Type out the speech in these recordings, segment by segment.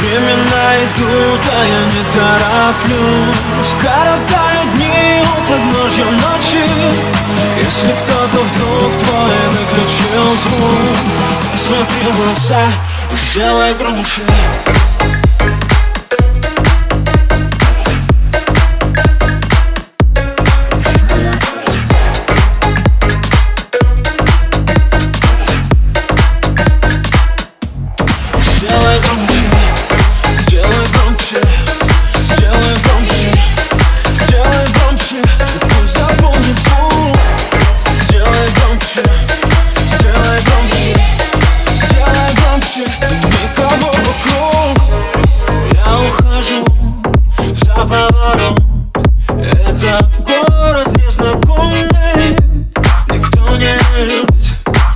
Времена идут, а я не тороплюсь. Коротаю дни у подножья ночи. Если кто-то вдруг твой выключил звук Смотри в глаза и сделай громче за город незнакомый. Никто не любит,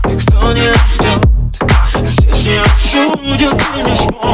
никто не ждет Здесь не осудят и не смогут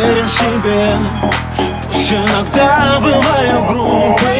верен себе, пусть иногда бываю грубым.